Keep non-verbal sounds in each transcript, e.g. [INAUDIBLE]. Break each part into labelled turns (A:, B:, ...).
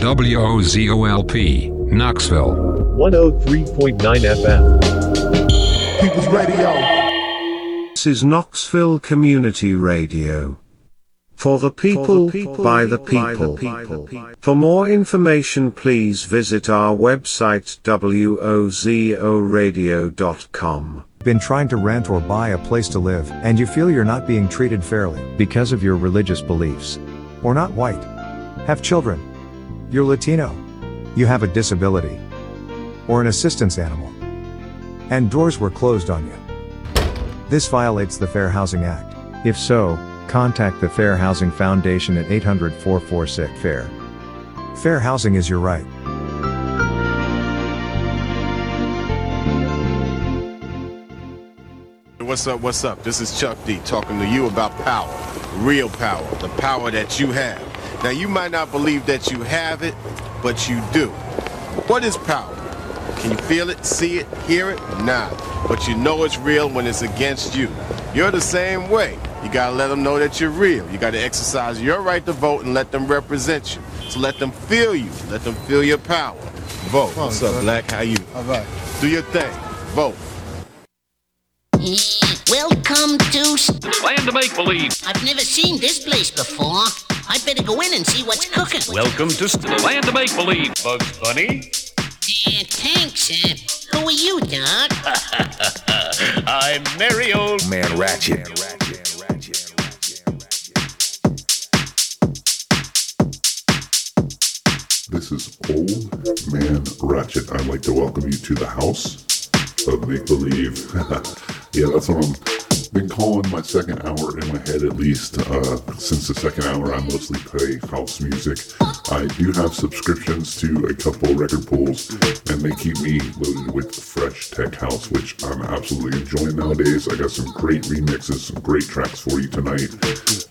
A: WOZOLP, Knoxville.
B: 103.9 FM.
C: People's Radio.
D: This is Knoxville Community Radio. For the people, by the people. For more information, please visit our website wozoradio.com.
E: Been trying to rent or buy a place to live, and you feel you're not being treated fairly because of your religious beliefs. Or not white. Have children. You're Latino. You have a disability. Or an assistance animal. And doors were closed on you. This violates the Fair Housing Act. If so, contact the Fair Housing Foundation at 800 446 FAIR. Fair housing is your right.
F: What's up? What's up? This is Chuck D talking to you about power, real power, the power that you have. Now, you might not believe that you have it, but you do. What is power? Can you feel it, see it, hear it? Nah. But you know it's real when it's against you. You're the same way. You gotta let them know that you're real. You gotta exercise your right to vote and let them represent you. So let them feel you. Let them feel your power. Vote. What's up, Black? How you?
C: All right.
F: Do your thing. Vote.
G: Welcome to.
A: Land of make believe.
G: I've never seen this place before. I better go in and see what's cooking.
A: Welcome to the land of make believe. Bugs Bunny.
G: Uh, thanks. Uh, who are you, Doc? [LAUGHS]
A: I'm merry old
C: Man Ratchet.
H: This is Old Man Ratchet. I'd like to welcome you to the house of make believe. [LAUGHS] yeah, that's what I'm been calling my second hour in my head at least. Uh, since the second hour, I mostly play house music. I do have subscriptions to a couple record pools, and they keep me loaded with fresh tech house, which I'm absolutely enjoying nowadays. I got some great remixes, some great tracks for you tonight.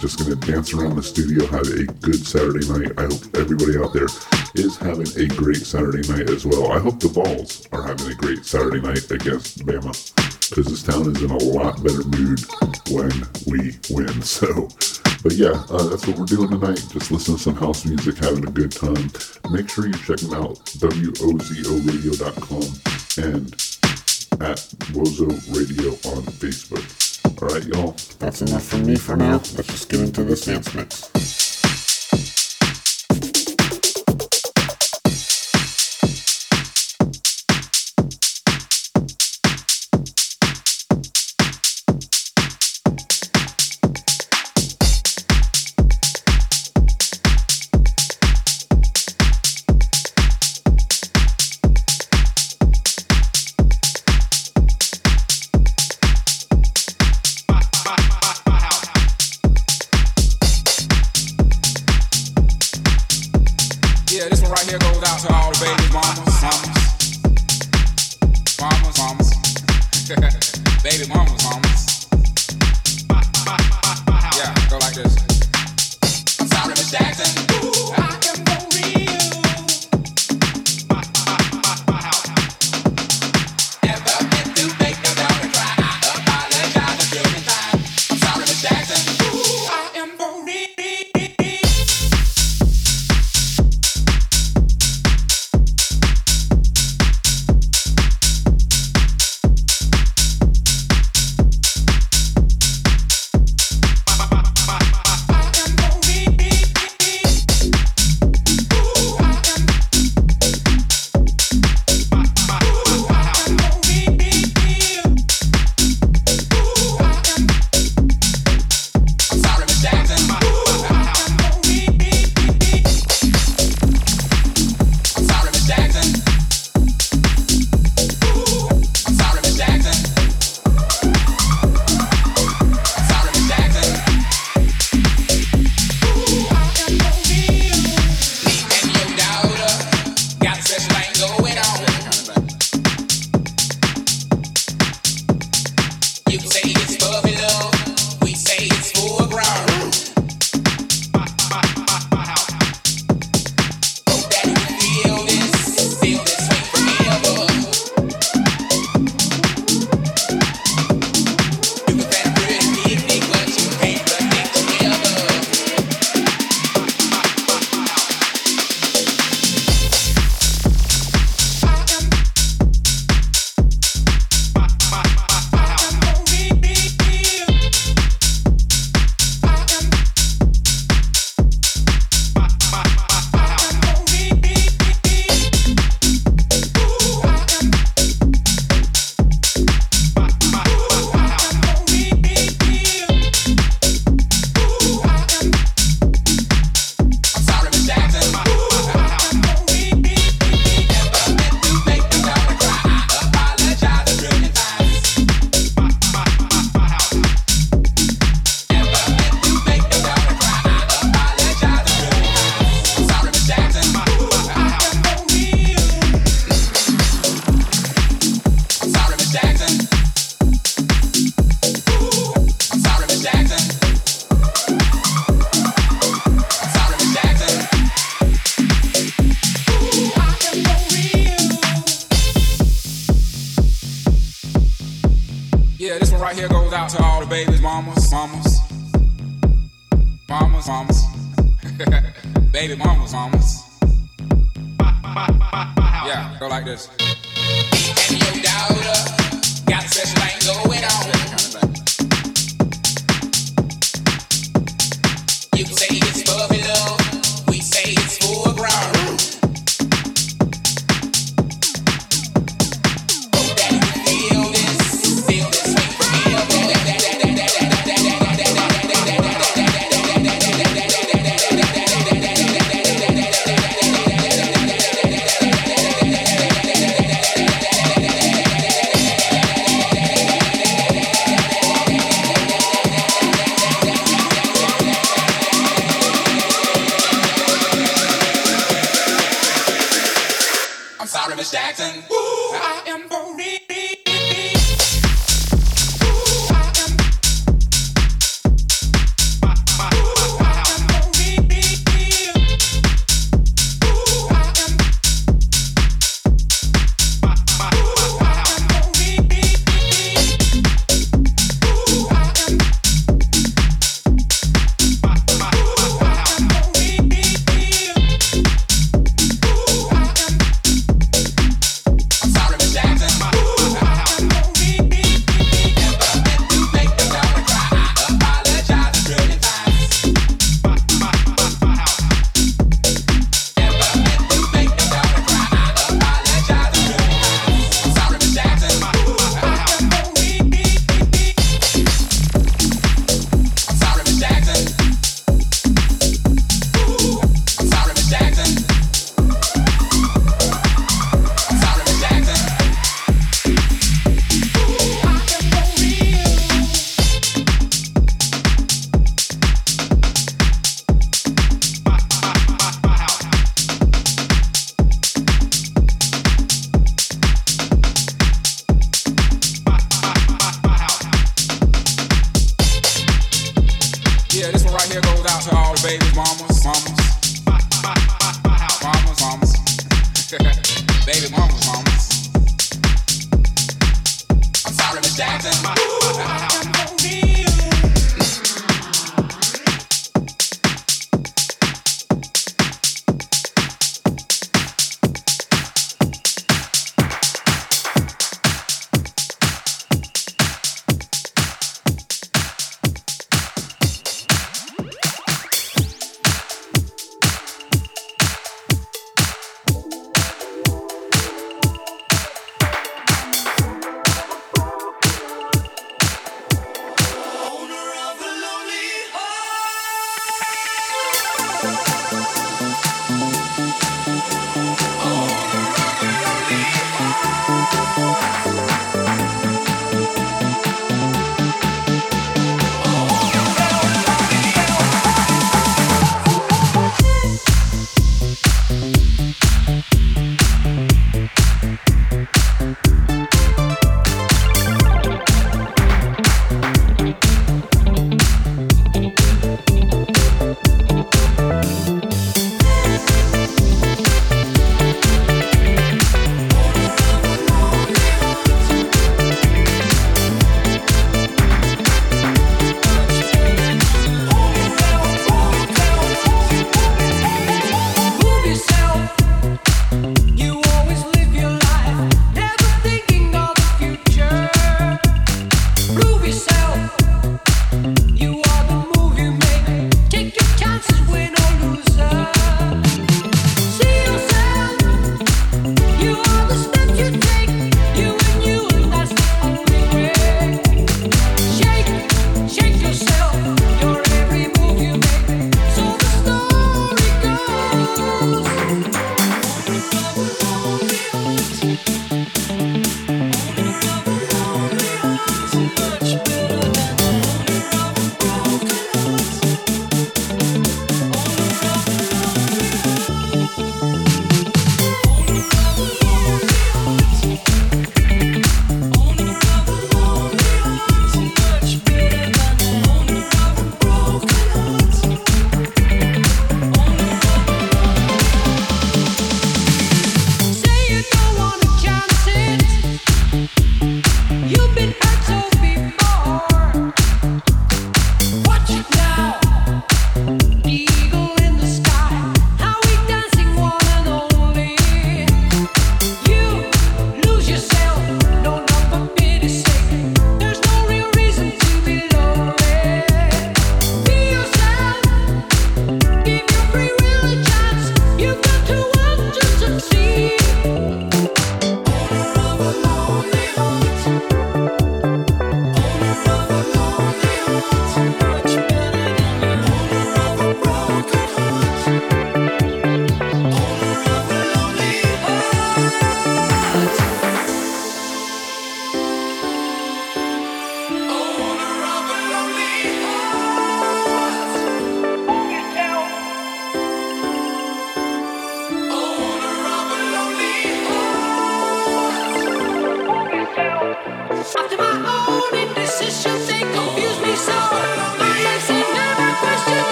H: Just gonna dance around the studio, have a good Saturday night. I hope everybody out there is having a great Saturday night as well. I hope the Vols are having a great Saturday night against Bama because this town is in a lot better mood when we win. [LAUGHS] So, but yeah, uh, that's what we're doing tonight. Just listen to some house music, having a good time. Make sure you check them out wozoradio.com and at Wozo Radio on Facebook. All right, y'all.
I: That's enough from me for now. Let's just get into this dance mix.
J: Baby mamas, mamas. Yeah, go like this.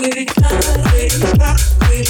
J: Backs with it. Dance with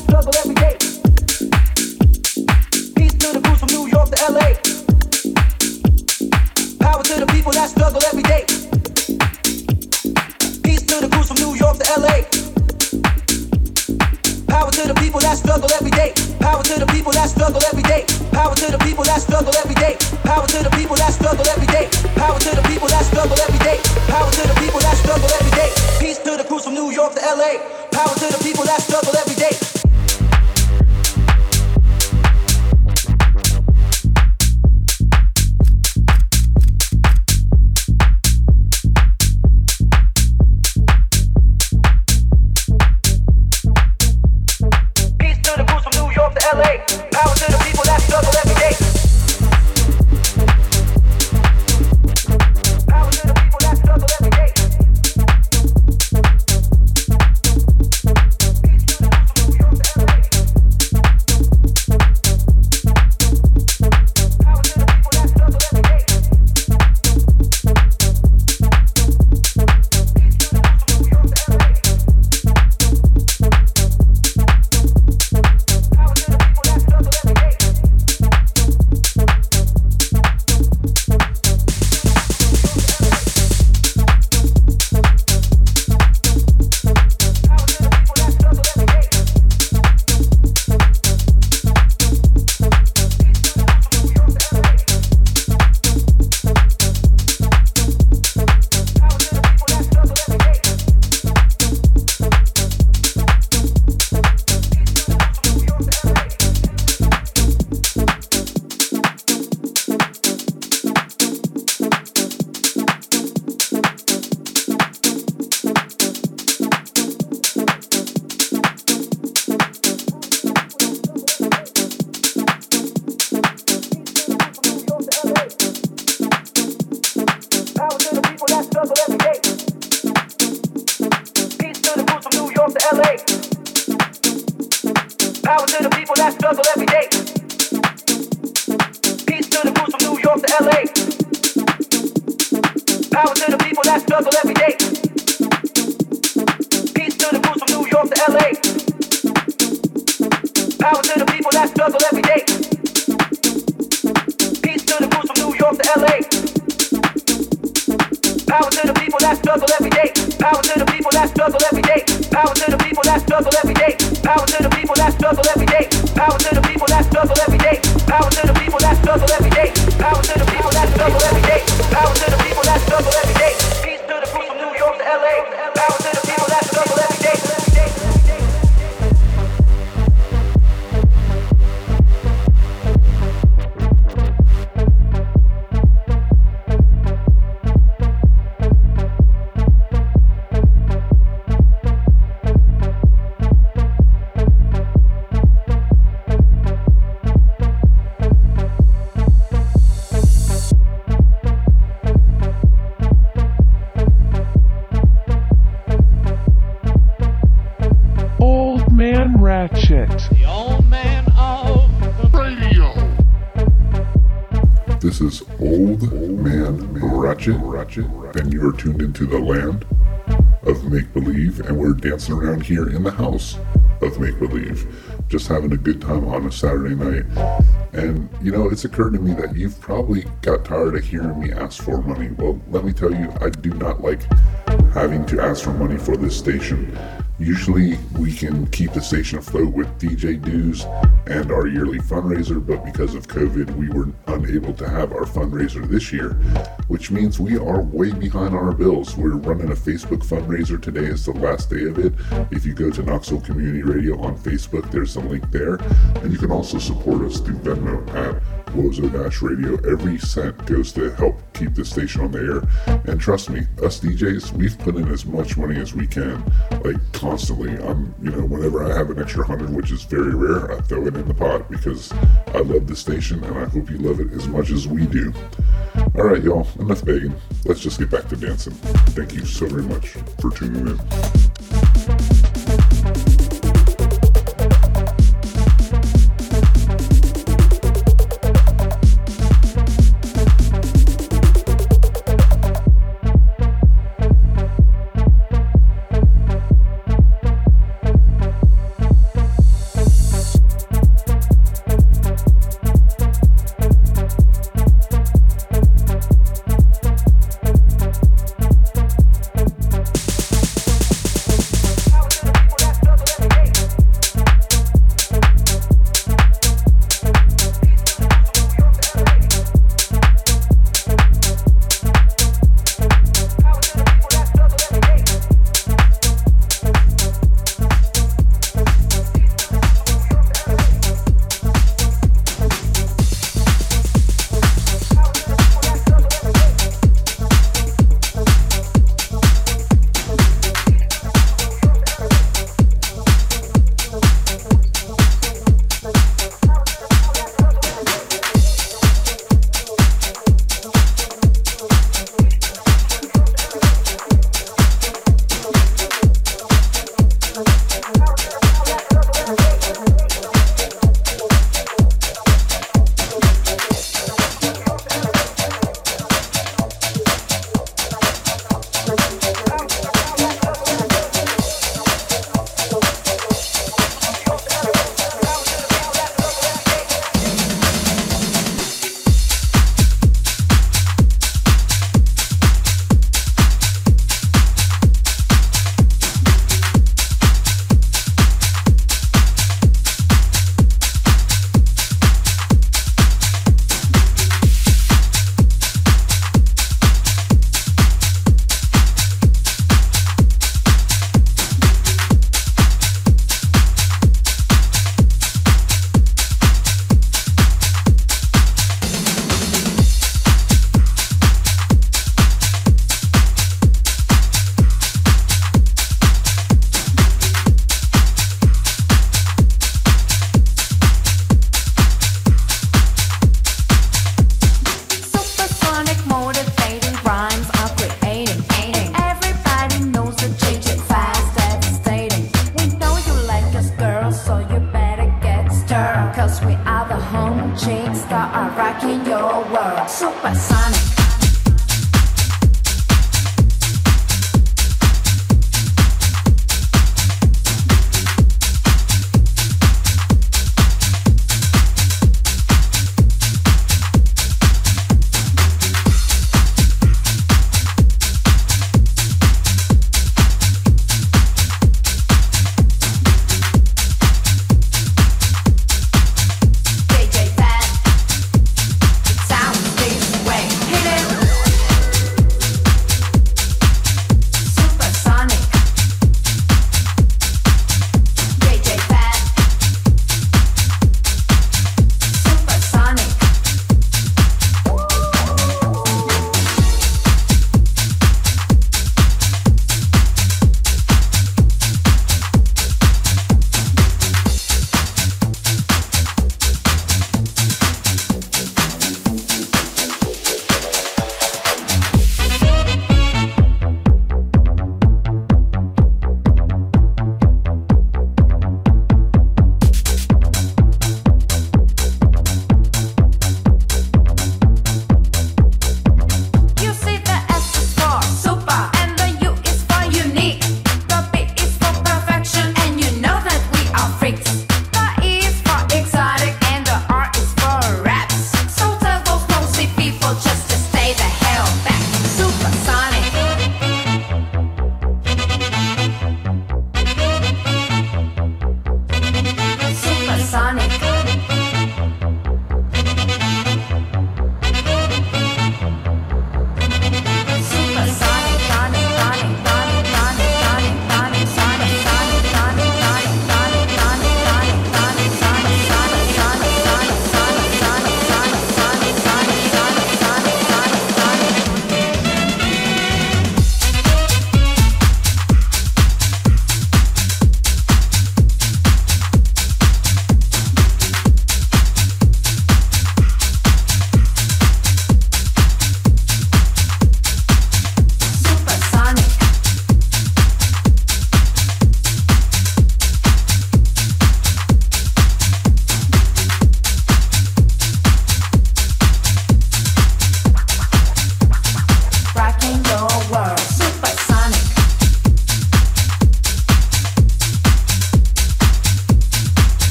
C: struggle every day.
H: Dancing around here in the house of make believe, just having a good time on a Saturday night. And you know, it's occurred to me that you've probably got tired of hearing me ask for money. Well, let me tell you, I do not like having to ask for money for this station. Usually we can keep the station afloat with DJ dues and our yearly fundraiser, but because of COVID, we were unable to have our fundraiser this year, which means we are way behind on our bills. We're running a Facebook fundraiser today, is the last day of it. If you go to Knoxville Community Radio on Facebook, there's a link there. And you can also support us through Venmo at Wozo Dash Radio. Every cent goes to help keep the station on the air. And trust me, us DJs, we've put in as much money as we can, like constantly. I'm, you know, whenever I have an extra hundred, which is very rare, I throw it in the pot because I love the station and I hope you love it as much as we do. All right, y'all, enough begging. Let's just get back to dancing. Thank you so very much for tuning in.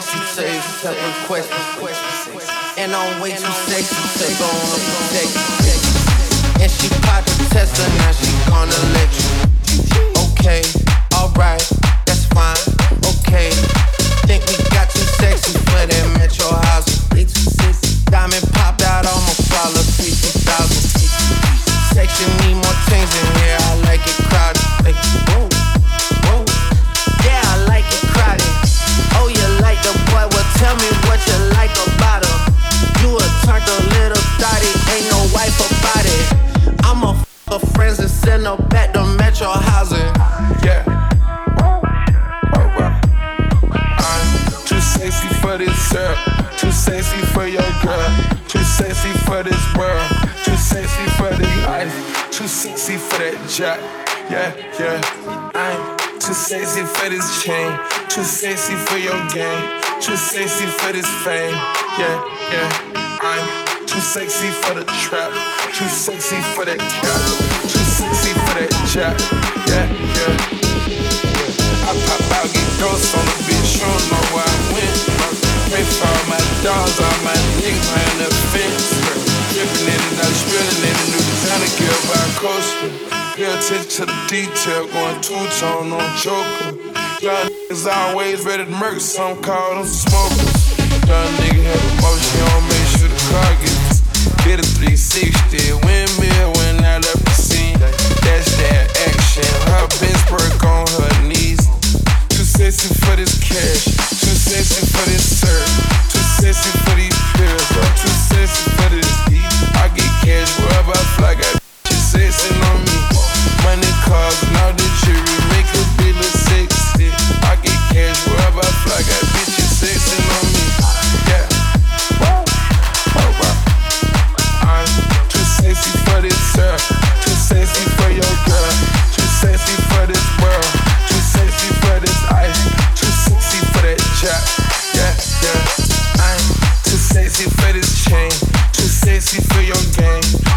K: Too sexy to accept requests. And I'm way too sexy to go on a date. And she popped the tester, now she gonna let you. Jack. Yeah, yeah. I'm too sexy for this chain. Too sexy for your game. Too sexy for this fame. Yeah, yeah. I'm too sexy for the trap. Too sexy for that cap. Too sexy for that jack. Yeah, yeah. I pop out, get ghosts on the bitch, you don't know where I went. Pray for all my dogs, all my niggas behind the fence. Dripping in I'm spilling in the new designer gear by coaster. Pay attention to the detail, going two tone on Joker. Young niggas always ready to murk, some call them smokers. Young nigga have emotion, on make sure the car gets Get a 360, windmill when I left the scene. That's that action. Her bench work on her knees. Too sexy for this cash. Too sexy for this serve. Too sexy for these pills. I'm too sexy for this heat. I get cash wherever I fly. Got sexing on me. Cars, sexy. I get cash wherever I fly. Got bitches on me. Yeah. I'm too sexy for this. Too sexy for your girl. Too sexy for this world. Too sexy for this ice. Too sexy for that. Yeah, yeah. I'm too sexy for this chain. Too sexy for your game.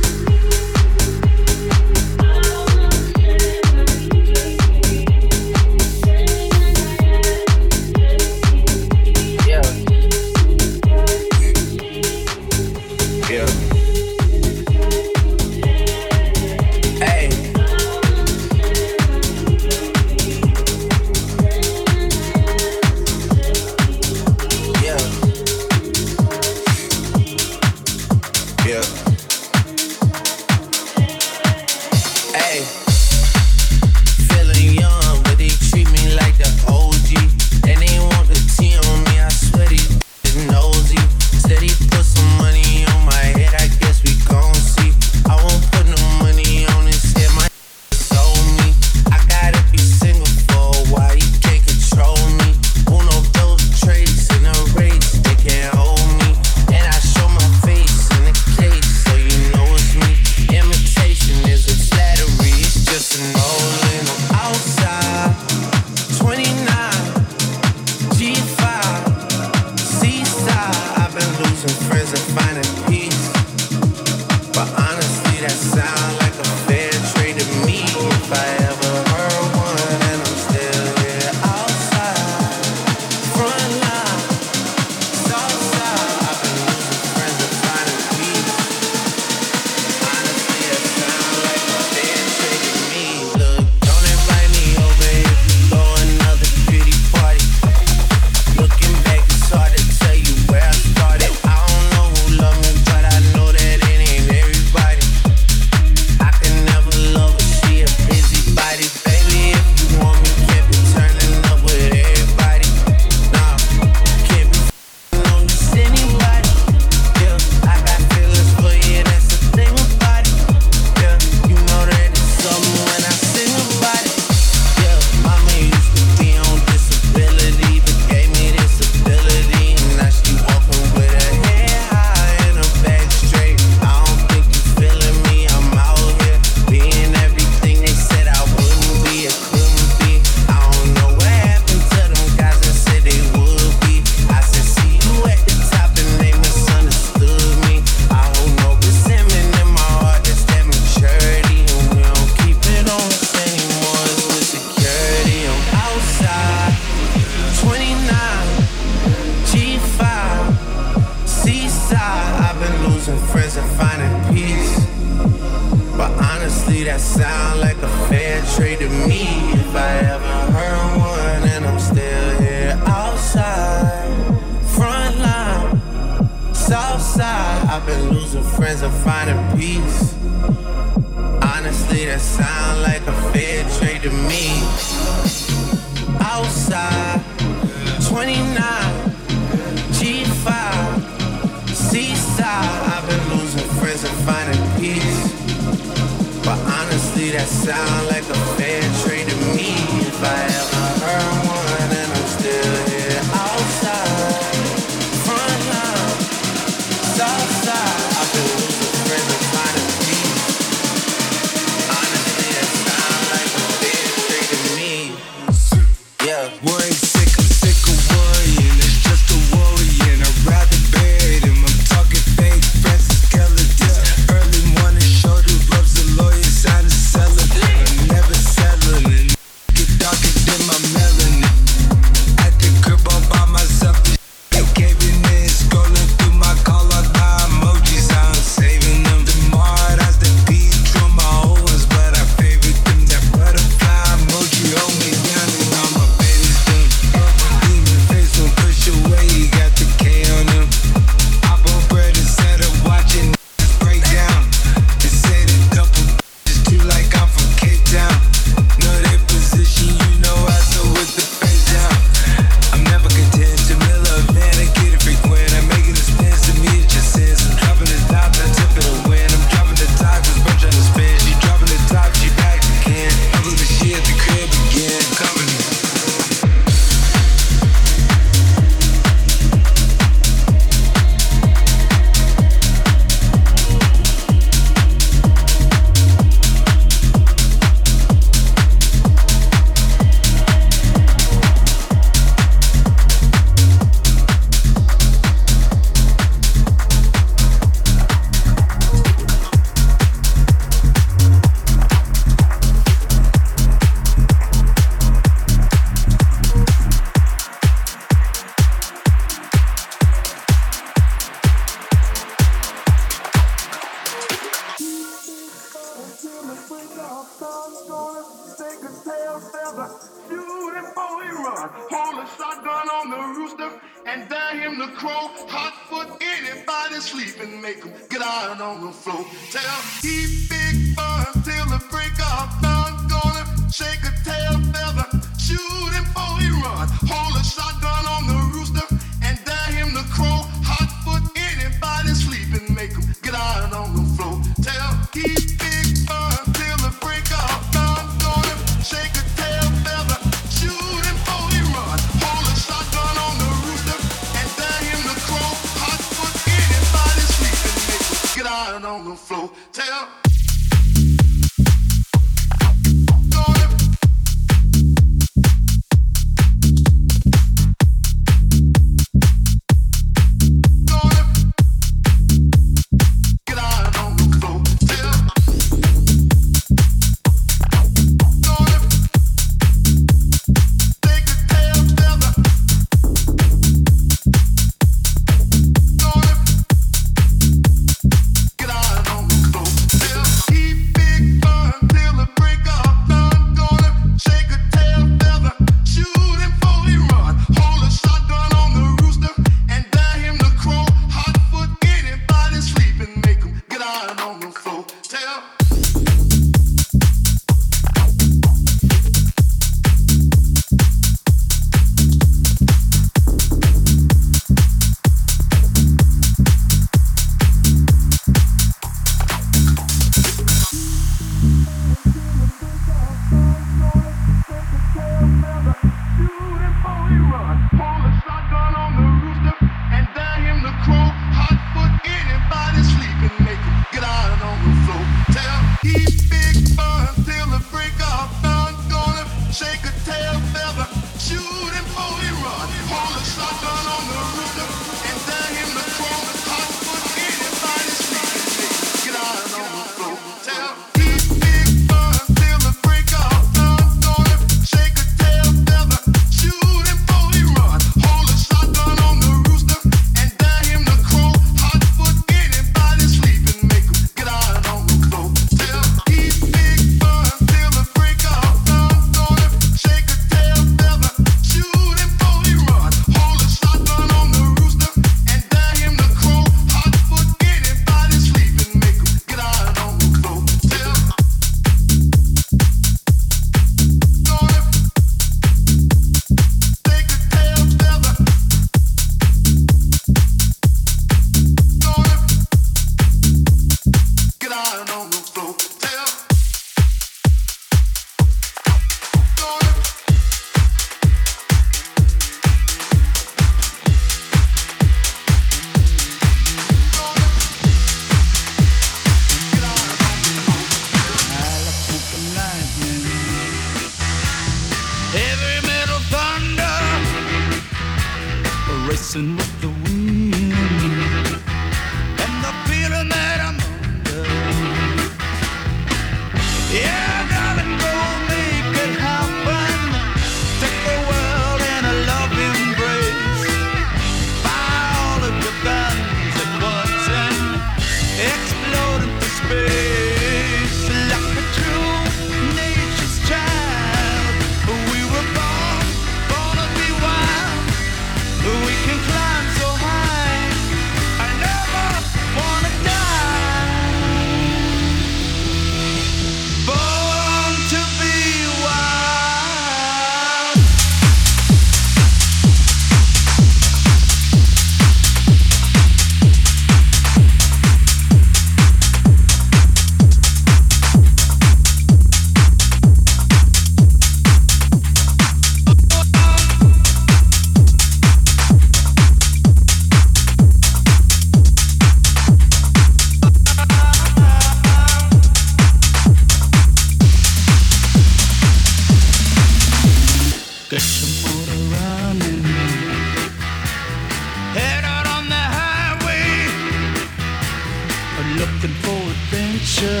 L: Looking for adventure.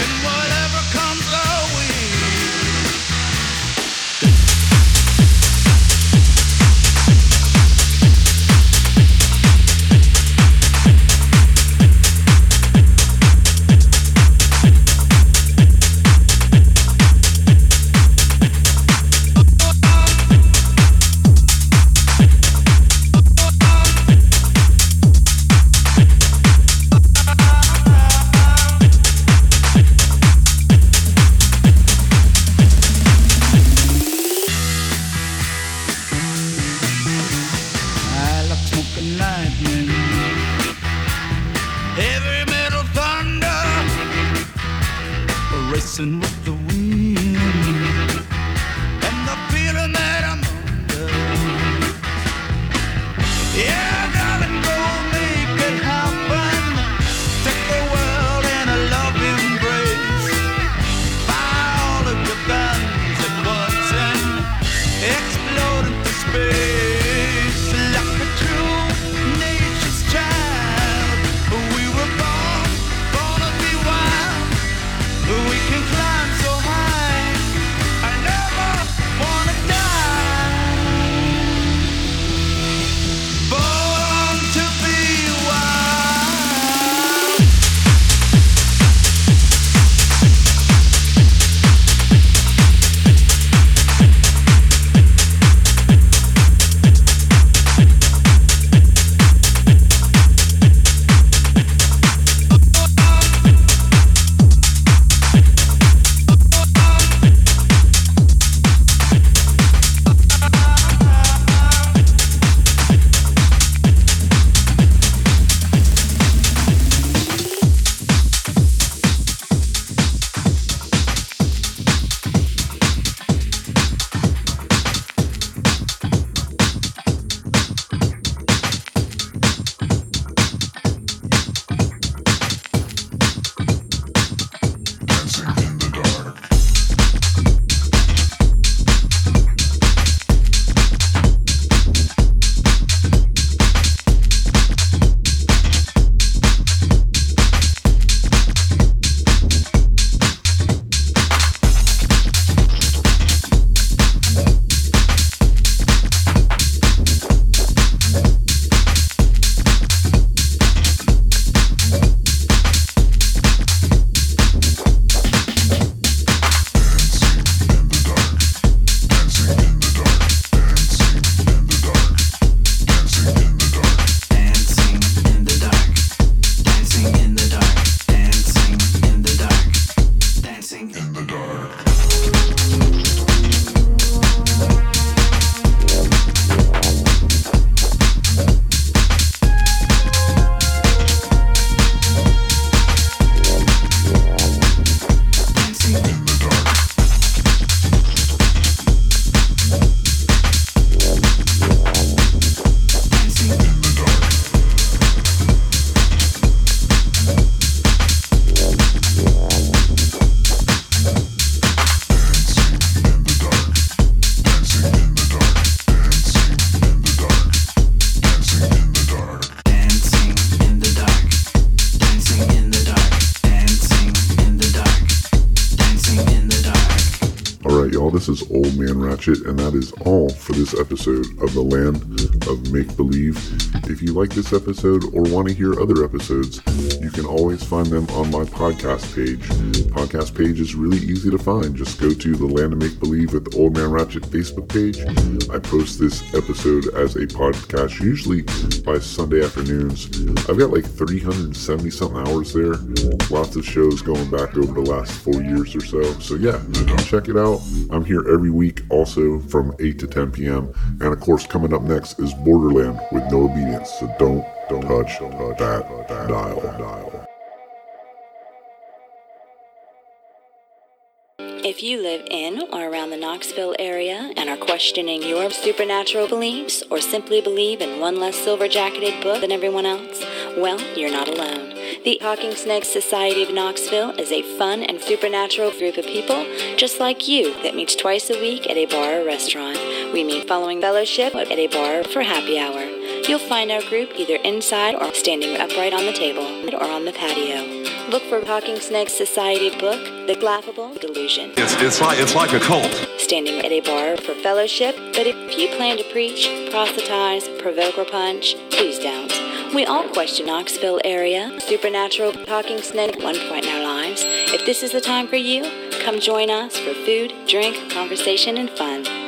L: And whatever comes our
H: This is Old Man Ratchet, and that is all for this episode of The Land of Make Believe. If you like this episode or want to hear other episodes, you can always find them on my podcast page. Podcast page is really easy to find. Just go to the Land of Make Believe with Old Man Ratchet Facebook page. I post this episode as a podcast, usually by Sunday afternoons. I've got like 370 something hours there. Lots of shows going back over the last four years or so. So yeah, check it out. I'm here every week also from 8 to 10 p.m. And of course, coming up next is Borderland with No Obedience. So don't, don't touch, touch that, that dial. dial.
M: If you live in or around the Knoxville area and are questioning your supernatural beliefs or simply believe in one less silver jacketed book than everyone else, well, you're not alone. The Talking Snakes Society of Knoxville is a fun and supernatural group of people just like you that meets twice a week at a bar or restaurant. We meet following fellowship at a bar for happy hour. You'll find our group either inside or standing upright on the table or on the patio. Look for Talking Snakes Society book, The Laughable Delusion.
N: It's, it's like it's like a cult.
M: Standing at a bar for fellowship, but if you plan to preach, proselytize, provoke, or punch, please don't. We all question Knoxville area, supernatural talking snake at one point in our lives. If this is the time for you, come join us for food, drink, conversation, and fun.